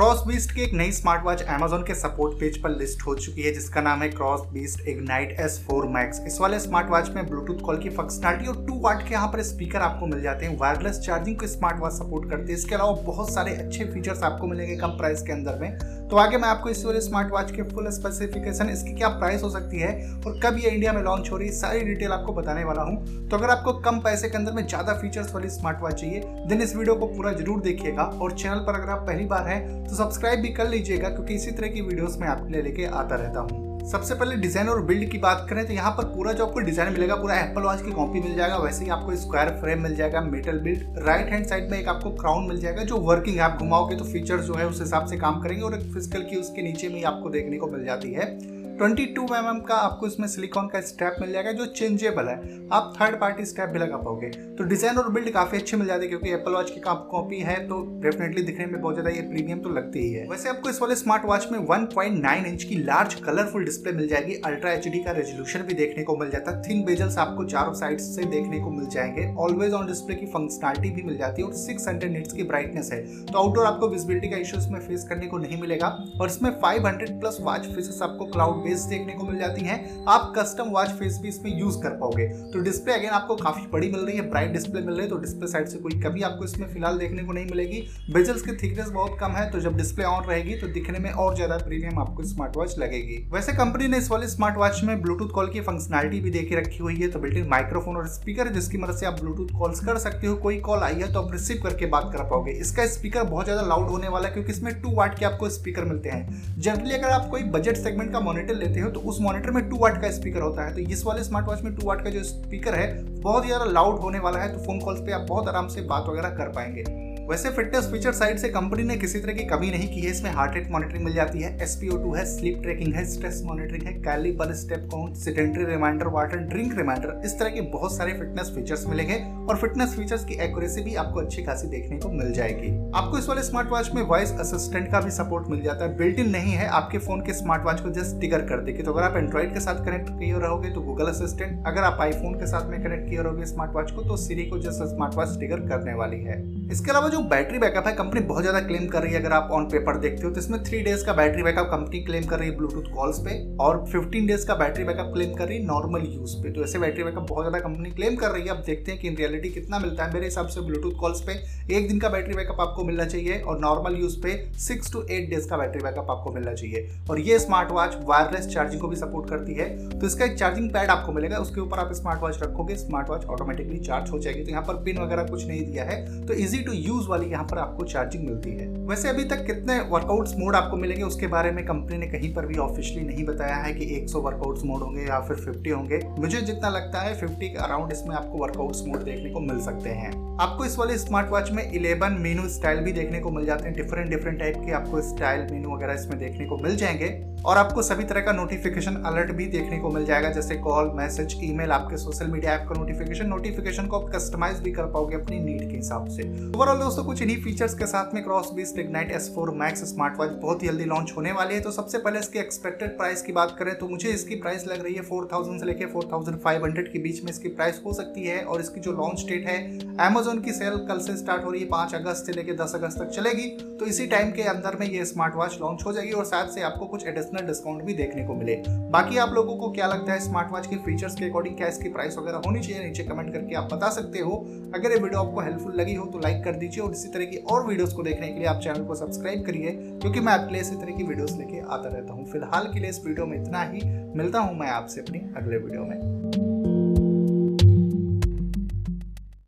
Cross beast की एक नई स्मार्ट वॉच एमेजोन के सपोर्ट पेज पर लिस्ट हो चुकी है, जिसका नाम है Cross Beast Ignite four Max इस वाले स्मार्ट वॉच में ब्लूटूथ कॉल की फंक्शनलिटी और टू वाट के यहाँ पर स्पीकर आपको मिल जाते हैं। वायरलेस चार्जिंग को स्मार्ट वॉच सपोर्ट करते हैं। इसके अलावा बहुत सारे अच्छे फीचर्स आपको मिलेंगे कम प्राइस के अंदर में। तो आगे मैं आपको इस वाले स्मार्ट वॉच के फुल स्पेसिफिकेशन इसकी क्या प्राइस हो सकती है और कब ये इंडिया में लॉन्च हो रही है, सारी डिटेल आपको बताने वाला हूँ। तो अगर आपको कम पैसे के अंदर में ज़्यादा फीचर्स वाली स्मार्ट वॉच चाहिए देन इस वीडियो को पूरा ज़रूर देखिएगा और चैनल पर अगर आप पहली बार हैं तो सब्सक्राइब भी कर लीजिएगा, क्योंकि इसी तरह की वीडियोज़ में आपके लिए लेके आता रहता हूँ। सबसे पहले डिज़ाइन और बिल्ड की बात करें तो यहाँ पर पूरा जो आपको डिज़ाइन मिलेगा, पूरा एप्पल वॉच की कॉपी मिल जाएगा, वैसे ही आपको स्क्वायर फ्रेम मिल जाएगा metal build right hand side में एक आपको क्राउन मिल जाएगा, जो वर्किंग है, आप घुमाओगे तो फीचर जो है उस हिसाब से काम करेंगे और एक फ़िज़िकल की उसके नीचे में आपको देखने को मिल जाती है। 22 टू mm का आपको इसमें सिलिकॉन का स्ट्रैप मिल जाएगा जो चेंजेबल है। आप थर्ड पार्टी स्ट्रैप भी लगा पाओगे। तो डिज़ाइन और बिल्ड काफ़ी अच्छे मिल जाते हैं क्योंकि एप्पल वॉच की कॉपी है तो डेफिनेटली दिखने में बहुत ज़्यादा ये प्रीमियम तो लगती ही है। वैसे आपको इस वाले स्मार्ट वॉच में 1.9 इंच की लार्ज कलरफुल डिस्प्ले मिल जाएगी। अल्ट्रा एचडी का रेजोल्यूशन भी देखने को मिल जाता है। थिन बेजल्स आपको चारों साइड से देखने को मिल जाएँगे। ऑलवेज ऑन डिस्प्ले की फंक्शनलिटी भी मिल जाती है और सिक्स हंड्रेड निट्स की ब्राइटनेस है। तो आउटडोर आपको विजिबिलिटी का इश्यू इसमें फेस करने को नहीं मिलेगा। और इसमें 500 प्लस वॉच फेसेस आपको क्लाउड बेस्ड देखने को मिल जाती हैं। आप कस्टम वॉच फेस भी इसमें यूज़ कर पाओगे। तो डिस्प्ले अगेन आपको काफ़ी बड़ी मिल रही है ब्राइट डिस्प्ले मिल रही है तो डिस्प्ले साइड से कोई कमी आपको इसमें फ़िलहाल देखने को नहीं मिलेगी। बेजल्स की थिकनेस बहुत कम है तो जब डिस्प्ले ऑन रहेगी तो दिखने में और ज़्यादा प्रीमियम आपको स्मार्ट वॉच लगेगी। वैसे कंपनी ने इस वाले स्मार्ट वॉच में ब्लूटूथ कॉल की फंक्शनलिटी भी देखी रखी हुई है तो बिल्टिन माइक्रोफोन और स्पीकर है, जिसकी मदद से आप ब्लूटूथ कॉल्स कर सकते हो। कोई कॉल आई है तो आप रिसीव करके बात कर पाओगे। इसका स्पीकर बहुत ज़्यादा लाउड होने वाला है, क्योंकि इसमें टू वाट के आपको स्पीकर मिलते हैं। जनरली अगर आप कोई बजट सेगमेंट का मॉनिटर लेते हो तो उस मॉनिटर में टू वाट का स्पीकर होता है। तो इस वाले स्मार्ट वॉच में टू वाट का जो स्पीकर है, बहुत ज़्यादा लाउड होने वाला है तो फ़ोन कॉल्स पर आप बहुत आराम से बात वगैरह कर पाएँगे। वैसे फिटनेस फीचर साइड से कंपनी ने किसी तरह की कमी नहीं की है। इसमें हार्ट रेट मॉनिटरिंग मिल जाती है टू है स्लीप ट्रैकिंग है स्ट्रेस मॉनिटरिंग है कैली calibre step count sedentary reminder water drink reminder इस तरह के बहुत सारे फिटनेस फीचर्स मिलेंगे और फिटनेस फीचर्स की एक्यूरेसी भी आपको अच्छी खासी देखने को मिल जाएगी। आपको इस वाले स्मार्ट वॉच में वॉइस असिस्टेंट का भी सपोर्ट मिल जाता है। बिल्ट इन नहीं है, आपके फ़ोन के स्मार्ट वॉच को जस्ट टिगर कर देगी। तो अगर आप एंड्रॉइड के साथ कनेक्ट किए रहोगे तो गूगल असिस्टेंट अगर आप आईफोन के साथ में कनेक्ट किए रहोगे स्मार्ट वॉच को तो सीरी को जस्ट स्मार्ट वॉच टिगर करने वाली है। इसके अलावा जो बैटरी बैकअप है, कंपनी बहुत ज़्यादा क्लेम कर रही है, अगर आप ऑन पेपर देखते हो तो इसमें थ्री डेज़ का बैटरी बैकअप कंपनी क्लेम कर रही है ब्लूटूथ कॉल्स पे, और फिफ्टीन डेज़ का बैटरी बैकअप क्लेम कर रही है नॉर्मल यूज़ पे। तो ऐसे बैटरी बैकअप बहुत ज़्यादा कंपनी क्लेम कर रही है। अब देखते हैं कि इन रियलिटी कितना मिलता है। मेरे हिसाब से ब्लूटूथ कॉल्स पे एक दिन का बैटरी बैकअप आपको मिलना चाहिए, और नॉर्मल यूज़ पे सिक्स टू एट डेज़ का बैटरी बैकअप आपको मिलना चाहिए। और ये स्मार्ट वॉच वायरलेस चार्जिंग को भी सपोर्ट करती है। तो इसका एक चार्जिंग पैड आपको मिलेगा, उसके ऊपर आप स्मार्ट वॉच रखोगे स्मार्ट वॉच ऑटोमेटिकली चार्ज हो जाएगी। तो यहाँ पर पिन वगैरह कुछ नहीं दिया है। तो इजी टू यूज़ वाली यहाँ पर आपको चार्जिंग मिलती है। वैसे अभी तक कितने वर्कआउट्स मोड आपको मिलेंगे उसके बारे में कंपनी ने कहीं पर भी ऑफिशियली नहीं बताया है कि 100 वर्कआउट्स मोड होंगे या फिर 50 होंगे। मुझे जितना लगता है 50 के अराउंड इसमें आपको वर्कआउट्स मोड देखने को मिल सकते हैं। आपको इस वाले स्मार्ट वॉच में 11 मेनू स्टाइल भी देखने को मिल जाते हैं। डिफरेंट डिफरेंट टाइप के आपको स्टाइल मेनू वगैरह इसमें देखने को मिल जाएँगे। और आपको सभी तरह का नोटिफिकेशन अलर्ट भी देखने को मिल जाएगा, जैसे कॉल मैसेज ईमेल आपके सोशल मीडिया ऐप का नोटिफिकेशन नोटिफिकेशन को आप कस्टमाइज भी कर पाओगे अपनी नीड के हिसाब से। ओवरऑल दोस्तों, कुछ इन्हीं फीचर्स के साथ में Cross Beats Ignite S four Max smart watch बहुत जल्दी लॉन्च होने वाली है। तो सबसे पहले इसकी एक्सपेक्टेड प्राइस की बात करें तो मुझे इसकी प्राइस लग रही है फोर थाउज़ेंड से लेकर फोर थाउज़ेंड फाइव हंड्रेड के बीच में इसकी प्राइस हो सकती है और इसकी जो लॉन्च डेट है अमेजोन की सेल कल से स्टार्ट हो रही है, पाँच अगस्त से लेकर दस अगस्त तक चलेगी। तो इसी टाइम के अंदर में ये स्मार्ट वॉच लॉन्च हो जाएगी और साथ से आपको कुछ एडिशनल डिस्काउंट भी देखने को मिले। बाकी आप लोगों को क्या लगता है स्मार्ट वॉच के फीचर्स के अकॉर्डिंग क्या इसकी प्राइस वगैरह होनी चाहिए, नीचे कमेंट करके आप बता सकते हो। अगर ये वीडियो आपको हेल्पफुल लगी हो तो लाइक कर दीजिए और इसी तरह की और वीडियोस को देखने के लिए आप चैनल को सब्सक्राइब करिए, क्योंकि मैं आपके लिए इसी तरह की वीडियोस लेके आता रहता हूँ। फ़िलहाल के लिए इस वीडियो में इतना ही। मिलता हूँ मैं आपसे अपनी अगले वीडियो में।